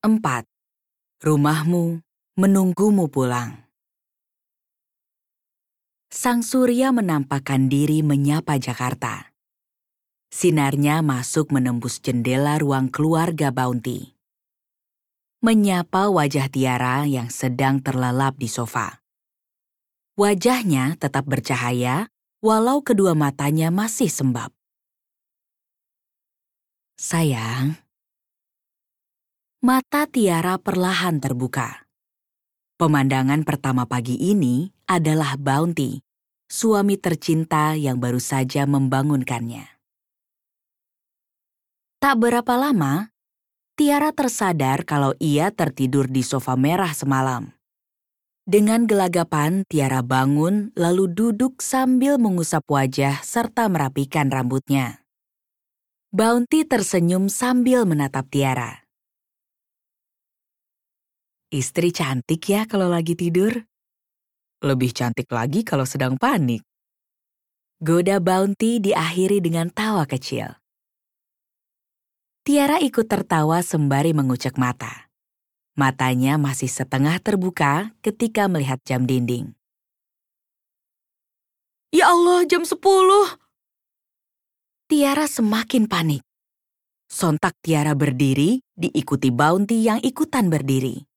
4. Rumahmu menunggumu pulang. Sang surya menampakkan diri menyapa Jakarta. Sinarnya masuk menembus jendela ruang keluarga Bounty. Menyapa wajah Tiara yang sedang terlelap di sofa. Wajahnya tetap bercahaya walau kedua matanya masih sembab. Sayang, mata Tiara perlahan terbuka. Pemandangan pertama pagi ini adalah Bounty, suami tercinta yang baru saja membangunkannya. Tak berapa lama, Tiara tersadar kalau ia tertidur di sofa merah semalam. Dengan gelagapan, Tiara bangun lalu duduk sambil mengusap wajah serta merapikan rambutnya. Bounty tersenyum sambil menatap Tiara. Istri cantik ya kalau lagi tidur. Lebih cantik lagi kalau sedang panik. Goda Bounty diakhiri dengan tawa kecil. Tiara ikut tertawa sembari mengucek mata. Matanya masih setengah terbuka ketika melihat jam dinding. Ya Allah, jam 10. Tiara semakin panik. Sontak Tiara berdiri, diikuti Bounty yang ikutan berdiri.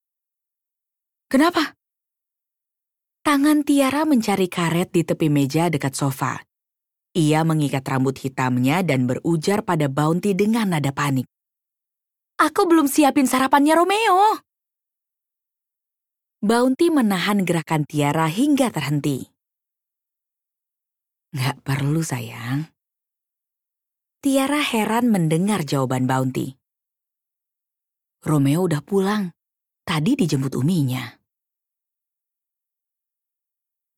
Kenapa? Tangan Tiara mencari karet di tepi meja dekat sofa. Ia mengikat rambut hitamnya dan berujar pada Bounty dengan nada panik. Aku belum siapin sarapannya Romeo. Bounty menahan gerakan Tiara hingga terhenti. Nggak perlu sayang. Tiara heran mendengar jawaban Bounty. Romeo udah pulang. Tadi dijemput uminya.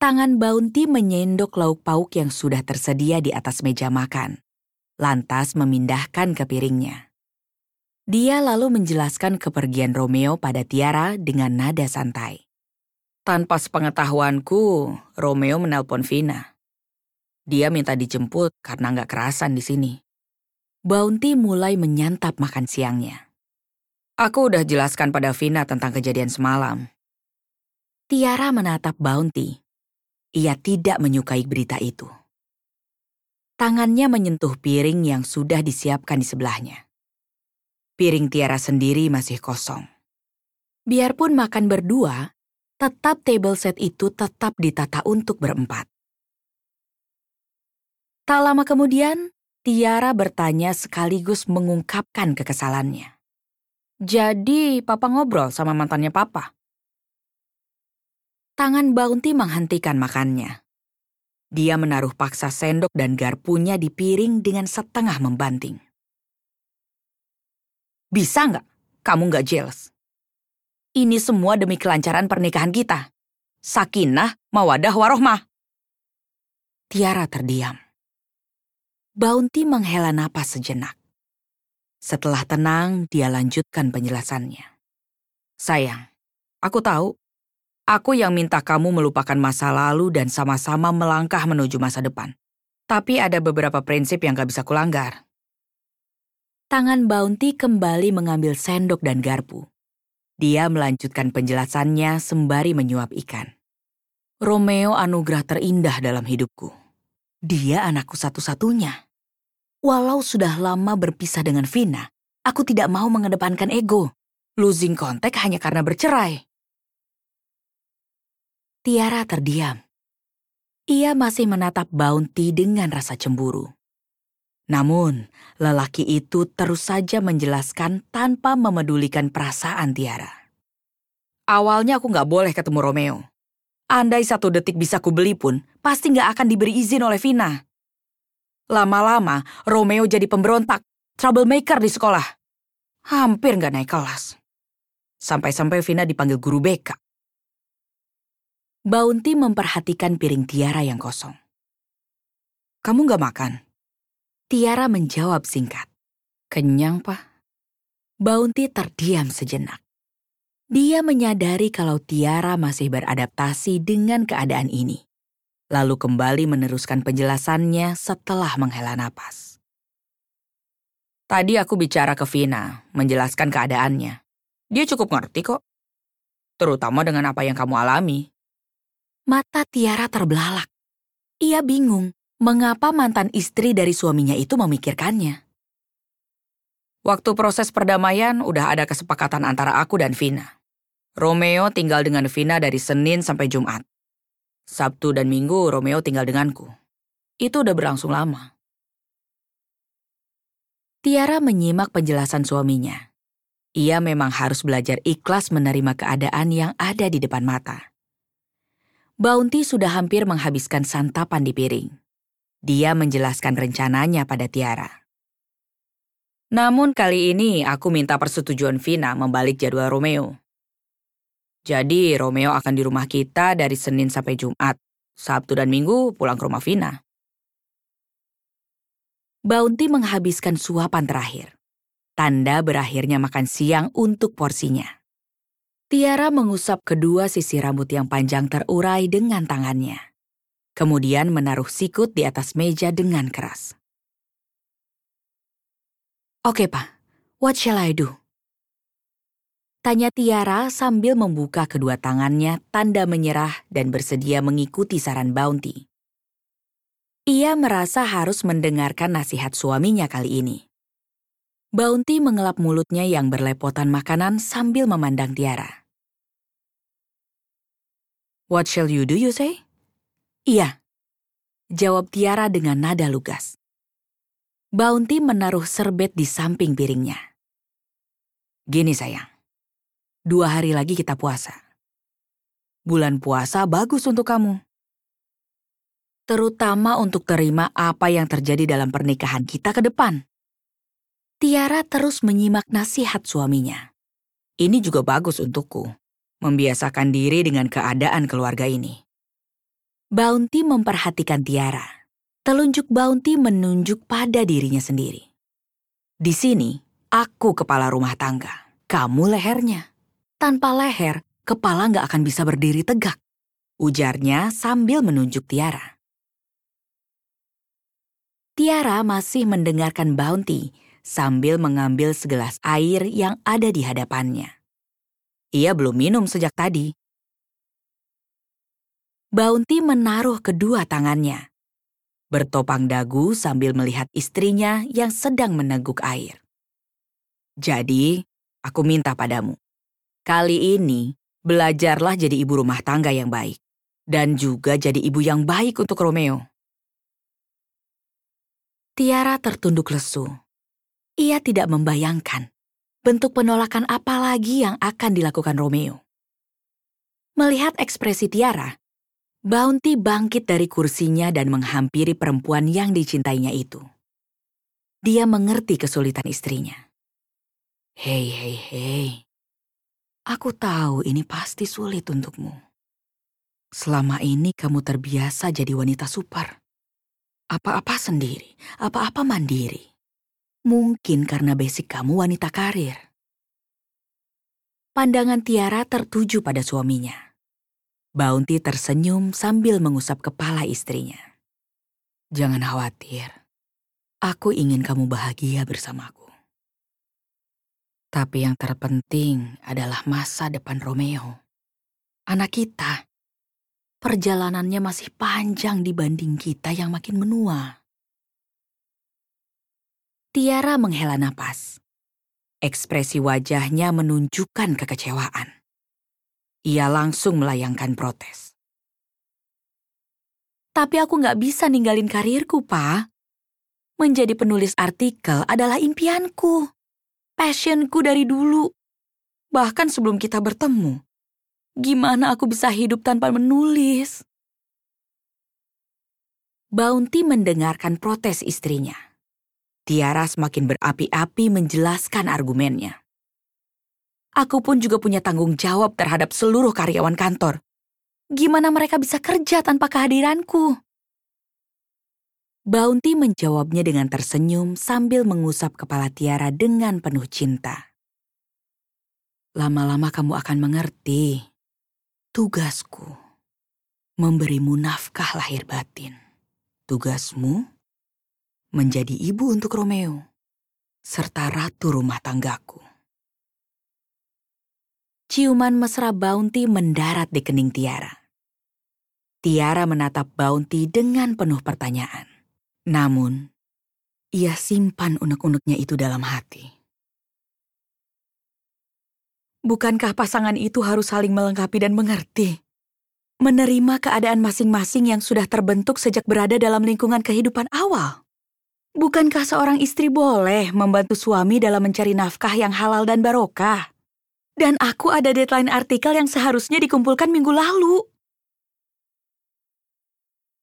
Tangan Bounty menyendok lauk pauk yang sudah tersedia di atas meja makan, lantas memindahkan ke piringnya. Dia lalu menjelaskan kepergian Romeo pada Tiara dengan nada santai. Tanpa sepengetahuanku, Romeo menelpon Vina. Dia minta dijemput karena nggak kerasan di sini. Bounty mulai menyantap makan siangnya. Aku udah jelaskan pada Vina tentang kejadian semalam. Tiara menatap Bounty ia tidak menyukai berita itu. Tangannya menyentuh piring yang sudah disiapkan di sebelahnya. Piring Tiara sendiri masih kosong. Biarpun makan berdua, tetap table set itu tetap ditata untuk berempat. Tak lama kemudian, Tiara bertanya sekaligus mengungkapkan kekesalannya. Jadi, Papa ngobrol sama mantannya Papa? Tangan Bounty menghentikan makannya. Dia menaruh paksa sendok dan garpunya di piring dengan setengah membanting. Bisa nggak? Kamu nggak jealous? Ini semua demi kelancaran pernikahan kita. Sakinah, mawadah, warohmah. Tiara terdiam. Bounty menghela napas sejenak. Setelah tenang, dia lanjutkan penjelasannya. Sayang, aku tahu Aku yang minta kamu melupakan masa lalu dan sama-sama melangkah menuju masa depan. Tapi ada beberapa prinsip yang gak bisa kulanggar. Tangan Bounty kembali mengambil sendok dan garpu. Dia melanjutkan penjelasannya sembari menyuap ikan. Romeo anugerah terindah dalam hidupku. Dia anakku satu-satunya. Walau sudah lama berpisah dengan Vina, aku tidak mau mengedepankan ego. Losing contact hanya karena bercerai. Tiara terdiam. Ia masih menatap Bounty dengan rasa cemburu. Namun, lelaki itu terus saja menjelaskan tanpa memedulikan perasaan Tiara. Awalnya aku nggak boleh ketemu Romeo. Andai satu detik bisa kubeli pun, pasti nggak akan diberi izin oleh Vina. Lama-lama, Romeo jadi pemberontak, troublemaker di sekolah. Hampir nggak naik kelas. Sampai-sampai Vina dipanggil guru BK. Bounty memperhatikan piring Tiara yang kosong. Kamu gak makan? Tiara menjawab singkat. Kenyang, Pak. Bounty terdiam sejenak. Dia menyadari kalau Tiara masih beradaptasi dengan keadaan ini. Lalu kembali meneruskan penjelasannya setelah menghela napas. Tadi aku bicara ke Vina, menjelaskan keadaannya. Dia cukup ngerti kok. Terutama dengan apa yang kamu alami. Mata Tiara terbelalak. Ia bingung mengapa mantan istri dari suaminya itu memikirkannya. Waktu proses perdamaian udah ada kesepakatan antara aku dan Vina. Romeo tinggal dengan Vina dari Senin sampai Jumat. Sabtu dan Minggu Romeo tinggal denganku. Itu udah berlangsung lama. Tiara menyimak penjelasan suaminya. Ia memang harus belajar ikhlas menerima keadaan yang ada di depan mata. Bounty sudah hampir menghabiskan santapan di piring. Dia menjelaskan rencananya pada Tiara. Namun kali ini aku minta persetujuan Vina membalik jadwal Romeo. Jadi Romeo akan di rumah kita dari Senin sampai Jumat. Sabtu dan Minggu pulang ke rumah Vina. Bounty menghabiskan suapan terakhir. Tanda berakhirnya makan siang untuk porsinya. Tiara mengusap kedua sisi rambut yang panjang terurai dengan tangannya. Kemudian menaruh sikut di atas meja dengan keras. Oke, Pak. What shall I do? Tanya Tiara sambil membuka kedua tangannya tanda menyerah dan bersedia mengikuti saran Bounty. Ia merasa harus mendengarkan nasihat suaminya kali ini. Bounty mengelap mulutnya yang berlepotan makanan sambil memandang Tiara. What shall you do, you say? Iya, jawab Tiara dengan nada lugas. Bounty menaruh serbet di samping piringnya. Gini sayang, Dua hari lagi kita puasa. Bulan puasa bagus untuk kamu. Terutama untuk terima apa yang terjadi dalam pernikahan kita ke depan. Tiara terus menyimak nasihat suaminya. Ini juga bagus untukku. Membiasakan diri dengan keadaan keluarga ini. Bounty memperhatikan Tiara. Telunjuk Bounty menunjuk pada dirinya sendiri. Di sini, aku kepala rumah tangga. Kamu lehernya. Tanpa leher, kepala nggak akan bisa berdiri tegak. Ujarnya sambil menunjuk Tiara. Tiara masih mendengarkan Bounty sambil mengambil segelas air yang ada di hadapannya. Ia belum minum sejak tadi. Bounty menaruh kedua tangannya, bertopang dagu sambil melihat istrinya yang sedang meneguk air. Jadi, aku minta padamu, Kali ini, belajarlah jadi ibu rumah tangga yang baik. Dan juga jadi ibu yang baik untuk Romeo. Tiara tertunduk lesu. Ia tidak membayangkan bentuk penolakan apa lagi yang akan dilakukan Romeo. Melihat ekspresi Tiara, Bounty bangkit dari kursinya dan menghampiri perempuan yang dicintainya itu. Dia mengerti kesulitan istrinya. Hei, hei, hei. Aku tahu ini pasti sulit untukmu. Selama ini kamu terbiasa jadi wanita super. Apa-apa sendiri, apa-apa mandiri. Mungkin karena basic kamu wanita karir. Pandangan Tiara tertuju pada suaminya. Bounty tersenyum sambil mengusap kepala istrinya. Jangan khawatir. Aku ingin kamu bahagia bersamaku. Tapi yang terpenting adalah masa depan Romeo. Anak kita. Perjalanannya masih panjang dibanding kita yang makin menua. Tiara menghela napas. Ekspresi wajahnya menunjukkan kekecewaan. Ia langsung melayangkan protes. Tapi aku nggak bisa ninggalin karirku, Pak. Menjadi penulis artikel adalah impianku passionku dari dulu. Bahkan sebelum kita bertemu. Gimana aku bisa hidup tanpa menulis? Bounty mendengarkan protes istrinya. Tiara semakin berapi-api menjelaskan argumennya. Aku pun juga punya tanggung jawab terhadap seluruh karyawan kantor. Gimana mereka bisa kerja tanpa kehadiranku? Bounty menjawabnya dengan tersenyum sambil mengusap kepala Tiara dengan penuh cinta. Lama-lama kamu akan mengerti. Tugasku memberimu nafkah lahir batin. Tugasmu menjadi ibu untuk Romeo serta ratu rumah tanggaku. Ciuman mesra Bounty mendarat di kening Tiara. Tiara menatap Bounty dengan penuh pertanyaan. Namun, ia simpan unek-uneknya itu dalam hati. Bukankah pasangan itu harus saling melengkapi dan mengerti? Menerima keadaan masing-masing yang sudah terbentuk sejak berada dalam lingkungan kehidupan awal. Bukankah seorang istri boleh membantu suami dalam mencari nafkah yang halal dan barokah? Dan aku ada deadline artikel yang seharusnya dikumpulkan minggu lalu.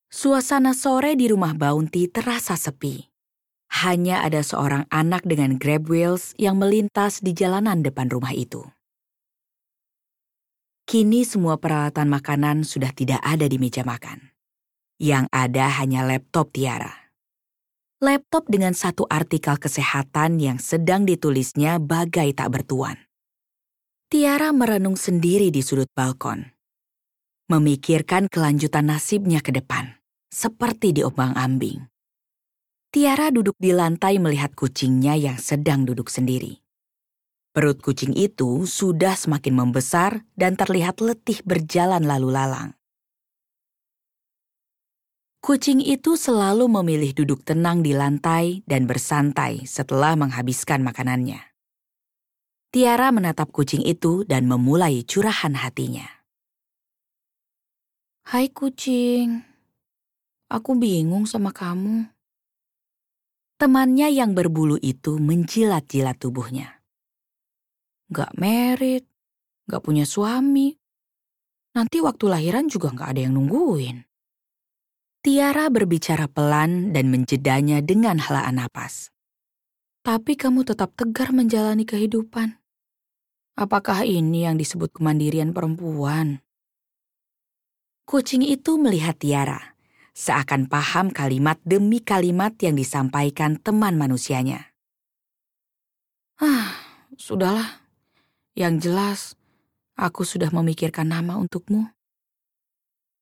Suasana sore di rumah Bounty terasa sepi. Hanya ada seorang anak dengan grab wheels yang melintas di jalanan depan rumah itu. Kini semua peralatan makanan sudah tidak ada di meja makan. Yang ada hanya laptop Tiara. Laptop dengan satu artikel kesehatan yang sedang ditulisnya bagai tak bertuan. Tiara merenung sendiri di sudut balkon. Memikirkan kelanjutan nasibnya ke depan seperti diombang-ambing. Tiara duduk di lantai melihat kucingnya yang sedang duduk sendiri. Perut kucing itu sudah semakin membesar dan terlihat letih berjalan lalu lalang. Kucing itu selalu memilih duduk tenang di lantai dan bersantai setelah menghabiskan makanannya. Tiara menatap kucing itu dan memulai curahan hatinya. Hai kucing, Aku bingung sama kamu. Temannya yang berbulu itu menjilat-jilat tubuhnya. Gak merit, gak punya suami. Nanti waktu lahiran juga gak ada yang nungguin. Tiara berbicara pelan dan menjedanya dengan helaan napas. Tapi kamu tetap tegar menjalani kehidupan. Apakah ini yang disebut kemandirian perempuan? Kucing itu melihat Tiara seakan paham kalimat demi kalimat yang disampaikan teman manusianya. Ah, sudahlah. Yang jelas, aku sudah memikirkan nama untukmu.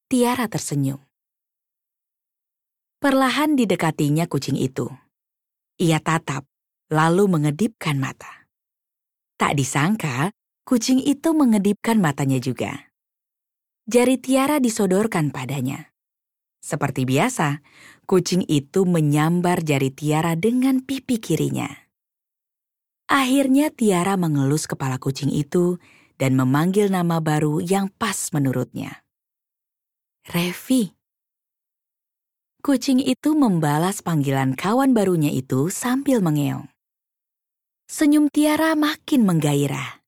Tiara tersenyum. Perlahan didekatinya kucing itu. Ia tatap, lalu mengedipkan mata. Tak disangka, kucing itu mengedipkan matanya juga. Jari Tiara disodorkan padanya. Seperti biasa, kucing itu menyambar jari Tiara dengan pipi kirinya. Akhirnya Tiara mengelus kepala kucing itu dan memanggil nama baru yang pas menurutnya. Revi. Kucing itu membalas panggilan kawan barunya itu sambil mengeong. Senyum Tiara makin menggairah.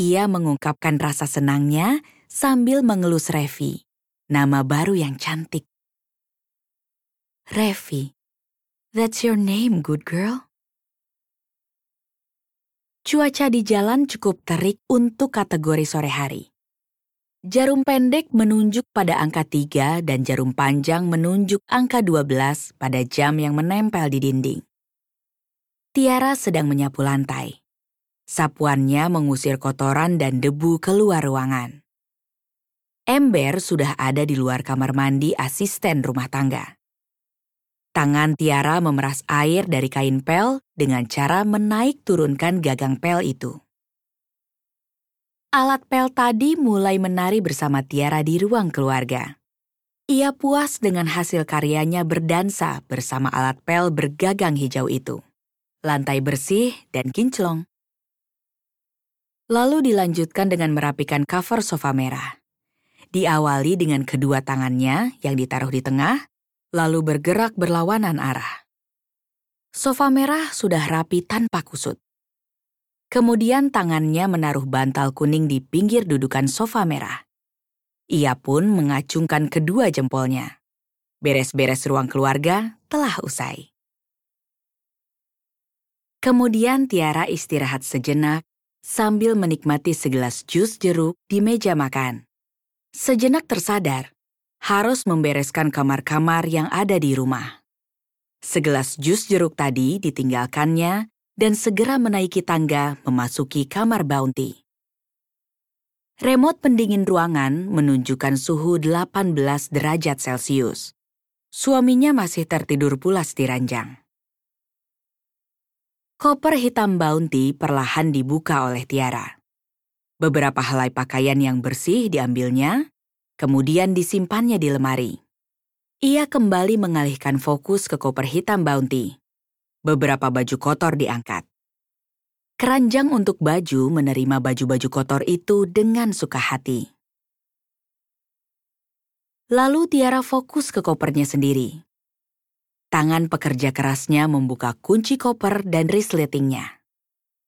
Ia mengungkapkan rasa senangnya sambil mengelus Revi nama baru yang cantik. Revi, that's your name, good girl. Cuaca di jalan cukup terik untuk kategori sore hari. Jarum pendek menunjuk pada angka 3 dan jarum panjang menunjuk angka 12 pada jam yang menempel di dinding. Tiara sedang menyapu lantai. Sapuannya mengusir kotoran dan debu keluar ruangan. Ember sudah ada di luar kamar mandi asisten rumah tangga. Tangan Tiara memeras air dari kain pel dengan cara menaik turunkan gagang pel itu. Alat pel tadi mulai menari bersama Tiara di ruang keluarga. Ia puas dengan hasil karyanya berdansa bersama alat pel bergagang hijau itu. Lantai bersih dan kinclong. Lalu dilanjutkan dengan merapikan cover sofa merah diawali dengan kedua tangannya yang ditaruh di tengah, lalu bergerak berlawanan arah. Sofa merah sudah rapi tanpa kusut. Kemudian tangannya menaruh bantal kuning di pinggir dudukan sofa merah. Ia pun mengacungkan kedua jempolnya. Beres-beres ruang keluarga telah usai. Kemudian Tiara istirahat sejenak sambil menikmati segelas jus jeruk di meja makan. Sejenak tersadar, harus membereskan kamar-kamar yang ada di rumah. Segelas jus jeruk tadi ditinggalkannya dan segera menaiki tangga memasuki kamar Bounty. Remote pendingin ruangan menunjukkan suhu 18 derajat Celcius. Suaminya masih tertidur pulas di ranjang. Koper hitam Bounty perlahan dibuka oleh Tiara. Beberapa helai pakaian yang bersih diambilnya, kemudian disimpannya di lemari. Ia kembali mengalihkan fokus ke koper hitam Bounty. Beberapa baju kotor diangkat. Keranjang untuk baju menerima baju-baju kotor itu dengan suka hati. Lalu Tiara fokus ke kopernya sendiri. Tangan pekerja kerasnya membuka kunci koper dan resletingnya.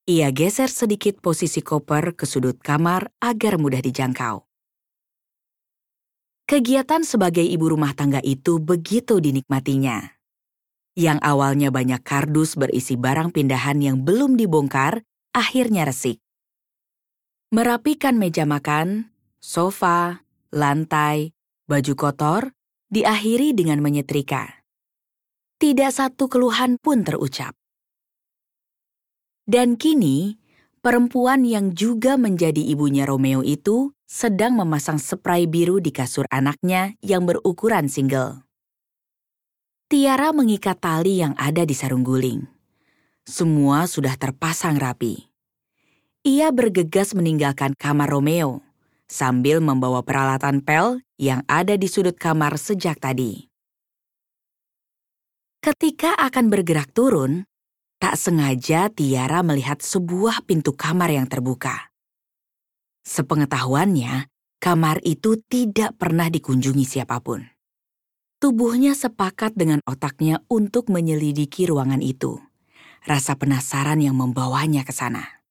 Ia geser sedikit posisi koper ke sudut kamar agar mudah dijangkau. Kegiatan sebagai ibu rumah tangga itu begitu dinikmatinya. Yang awalnya banyak kardus berisi barang pindahan yang belum dibongkar, akhirnya resik. Merapikan meja makan, sofa, lantai, baju kotor, diakhiri dengan menyetrika. Tidak satu keluhan pun terucap. Dan kini, perempuan yang juga menjadi ibunya Romeo itu sedang memasang spray biru di kasur anaknya yang berukuran single. Tiara mengikat tali yang ada di sarung guling. Semua sudah terpasang rapi. Ia bergegas meninggalkan kamar Romeo sambil membawa peralatan pel yang ada di sudut kamar sejak tadi. Ketika akan bergerak turun, Tak sengaja Tiara melihat sebuah pintu kamar yang terbuka. Sepengetahuannya, kamar itu tidak pernah dikunjungi siapa pun. Tubuhnya sepakat dengan otaknya untuk menyelidiki ruangan itu. Rasa penasaran yang membawanya ke sana.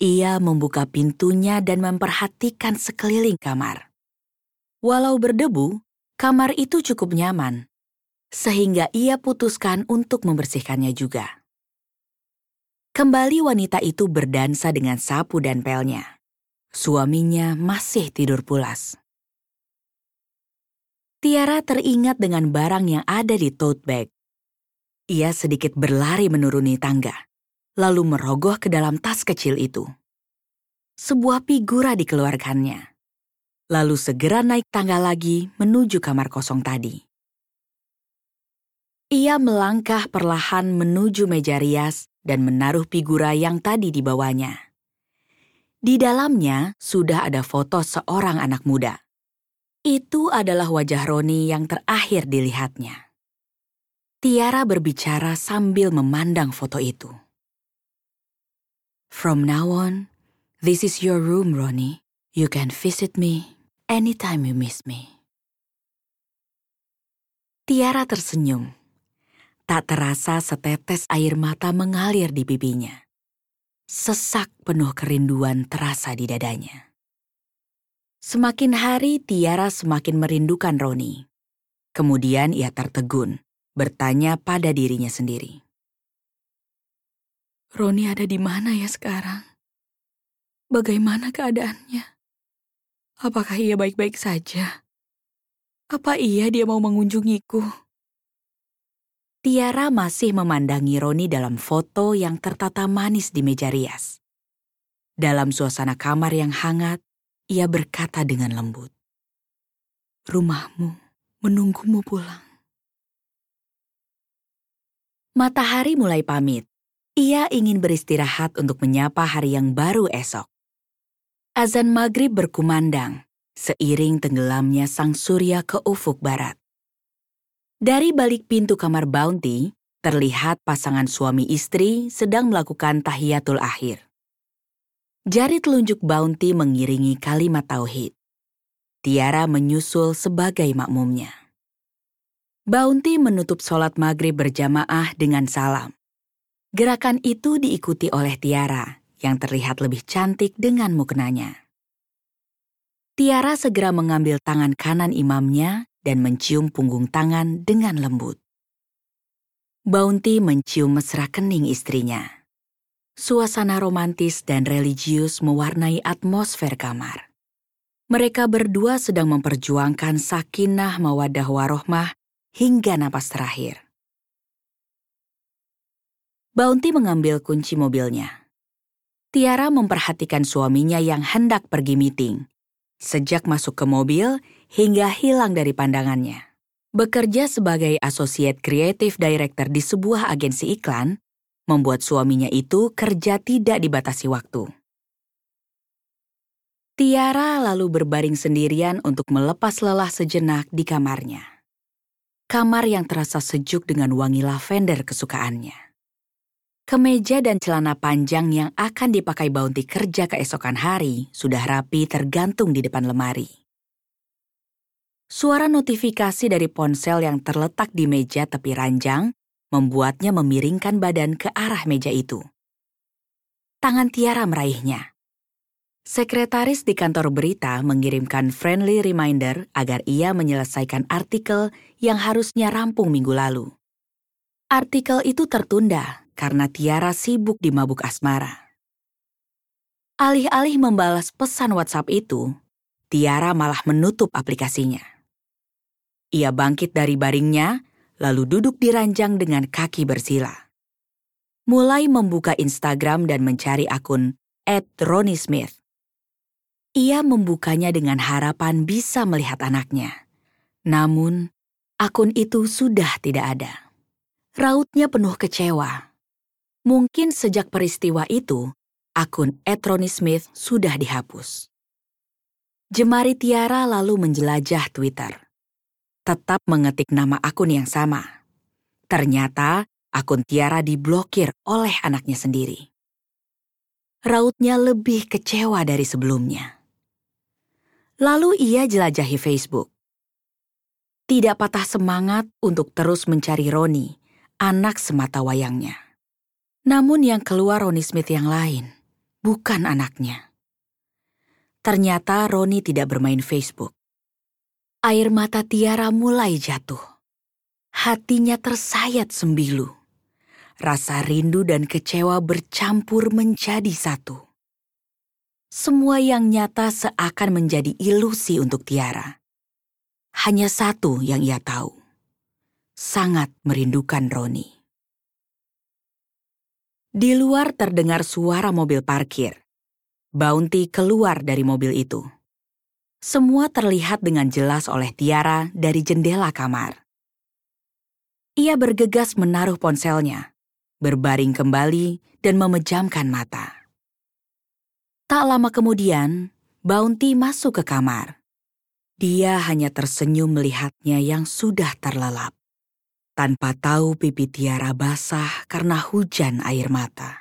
Ia membuka pintunya dan memperhatikan sekeliling kamar. Walau berdebu, kamar itu cukup nyaman sehingga ia putuskan untuk membersihkannya juga. Kembali wanita itu berdansa dengan sapu dan pelnya. Suaminya masih tidur pulas. Tiara teringat dengan barang yang ada di tote bag. Ia sedikit berlari menuruni tangga, lalu merogoh ke dalam tas kecil itu. Sebuah figura dikeluarkannya. Lalu segera naik tangga lagi menuju kamar kosong tadi. Ia melangkah perlahan menuju meja rias dan menaruh figura yang tadi dibawanya. Di dalamnya sudah ada foto seorang anak muda. Itu adalah wajah Roni yang terakhir dilihatnya. Tiara berbicara sambil memandang foto itu. From now on, this is your room, Ronnie. You can visit me anytime you miss me. Tiara tersenyum Tak terasa setetes air mata mengalir di pipinya. Sesak penuh kerinduan terasa di dadanya. Semakin hari Tiara semakin merindukan Roni. Kemudian ia tertegun, bertanya pada dirinya sendiri. Roni ada di mana ya sekarang? Bagaimana keadaannya? Apakah ia baik-baik saja? Apa iya dia mau mengunjungiku? Tiara masih memandangi Roni dalam foto yang tertata manis di meja rias. Dalam suasana kamar yang hangat, ia berkata dengan lembut. Rumahmu menunggumu pulang. Matahari mulai pamit. Ia ingin beristirahat untuk menyapa hari yang baru esok. Azan maghrib berkumandang, seiring tenggelamnya sang surya ke ufuk barat. Dari balik pintu kamar Bounty, terlihat pasangan suami istri sedang melakukan tahiyatul akhir. Jari telunjuk Bounty mengiringi kalimat tauhid. Tiara menyusul sebagai makmumnya. Bounty menutup sholat maghrib berjamaah dengan salam. Gerakan itu diikuti oleh Tiara, yang terlihat lebih cantik dengan muknanya. Tiara segera mengambil tangan kanan imamnya dan mencium punggung tangan dengan lembut. Bounty mencium mesra kening istrinya. Suasana romantis dan religius mewarnai atmosfer kamar. Mereka berdua sedang memperjuangkan sakinah mawadah warohmah hingga napas terakhir. Bounty mengambil kunci mobilnya. Tiara memperhatikan suaminya yang hendak pergi meeting. Sejak masuk ke mobil, hingga hilang dari pandangannya. Bekerja sebagai Associate Creative Director di sebuah agensi iklan, membuat suaminya itu kerja tidak dibatasi waktu. Tiara lalu berbaring sendirian untuk melepas lelah sejenak di kamarnya. Kamar yang terasa sejuk dengan wangi lavender kesukaannya. Kemeja dan celana panjang yang akan dipakai Bounty kerja keesokan hari sudah rapi tergantung di depan lemari. Suara notifikasi dari ponsel yang terletak di meja tepi ranjang membuatnya memiringkan badan ke arah meja itu. Tangan Tiara meraihnya. Sekretaris di kantor berita mengirimkan friendly reminder agar ia menyelesaikan artikel yang harusnya rampung minggu lalu. Artikel itu tertunda karena Tiara sibuk di mabuk asmara. Alih-alih membalas pesan WhatsApp itu, Tiara malah menutup aplikasinya. Ia bangkit dari baringnya, lalu duduk di ranjang dengan kaki bersila. Mulai membuka Instagram dan mencari akun @ronnie_smith. Ia membukanya dengan harapan bisa melihat anaknya. Namun, akun itu sudah tidak ada. Rautnya penuh kecewa. Mungkin sejak peristiwa itu, akun Etroni Smith sudah dihapus. Jemari Tiara lalu menjelajah Twitter. Tetap mengetik nama akun yang sama. Ternyata akun Tiara diblokir oleh anaknya sendiri. Rautnya lebih kecewa dari sebelumnya. Lalu ia jelajahi Facebook. Tidak patah semangat untuk terus mencari Roni, anak semata wayangnya. Namun yang keluar Roni Smith yang lain, bukan anaknya. Ternyata Roni tidak bermain Facebook. Air mata Tiara mulai jatuh. Hatinya tersayat sembilu. Rasa rindu dan kecewa bercampur menjadi satu. Semua yang nyata seakan menjadi ilusi untuk Tiara. Hanya satu yang ia tahu. Sangat merindukan Roni. Di luar terdengar suara mobil parkir. Bounty keluar dari mobil itu. Semua terlihat dengan jelas oleh Tiara dari jendela kamar. Ia bergegas menaruh ponselnya, berbaring kembali, dan memejamkan mata. Tak lama kemudian, Bounty masuk ke kamar. Dia hanya tersenyum melihatnya yang sudah terlelap, tanpa tahu pipi Tiara basah karena hujan air mata.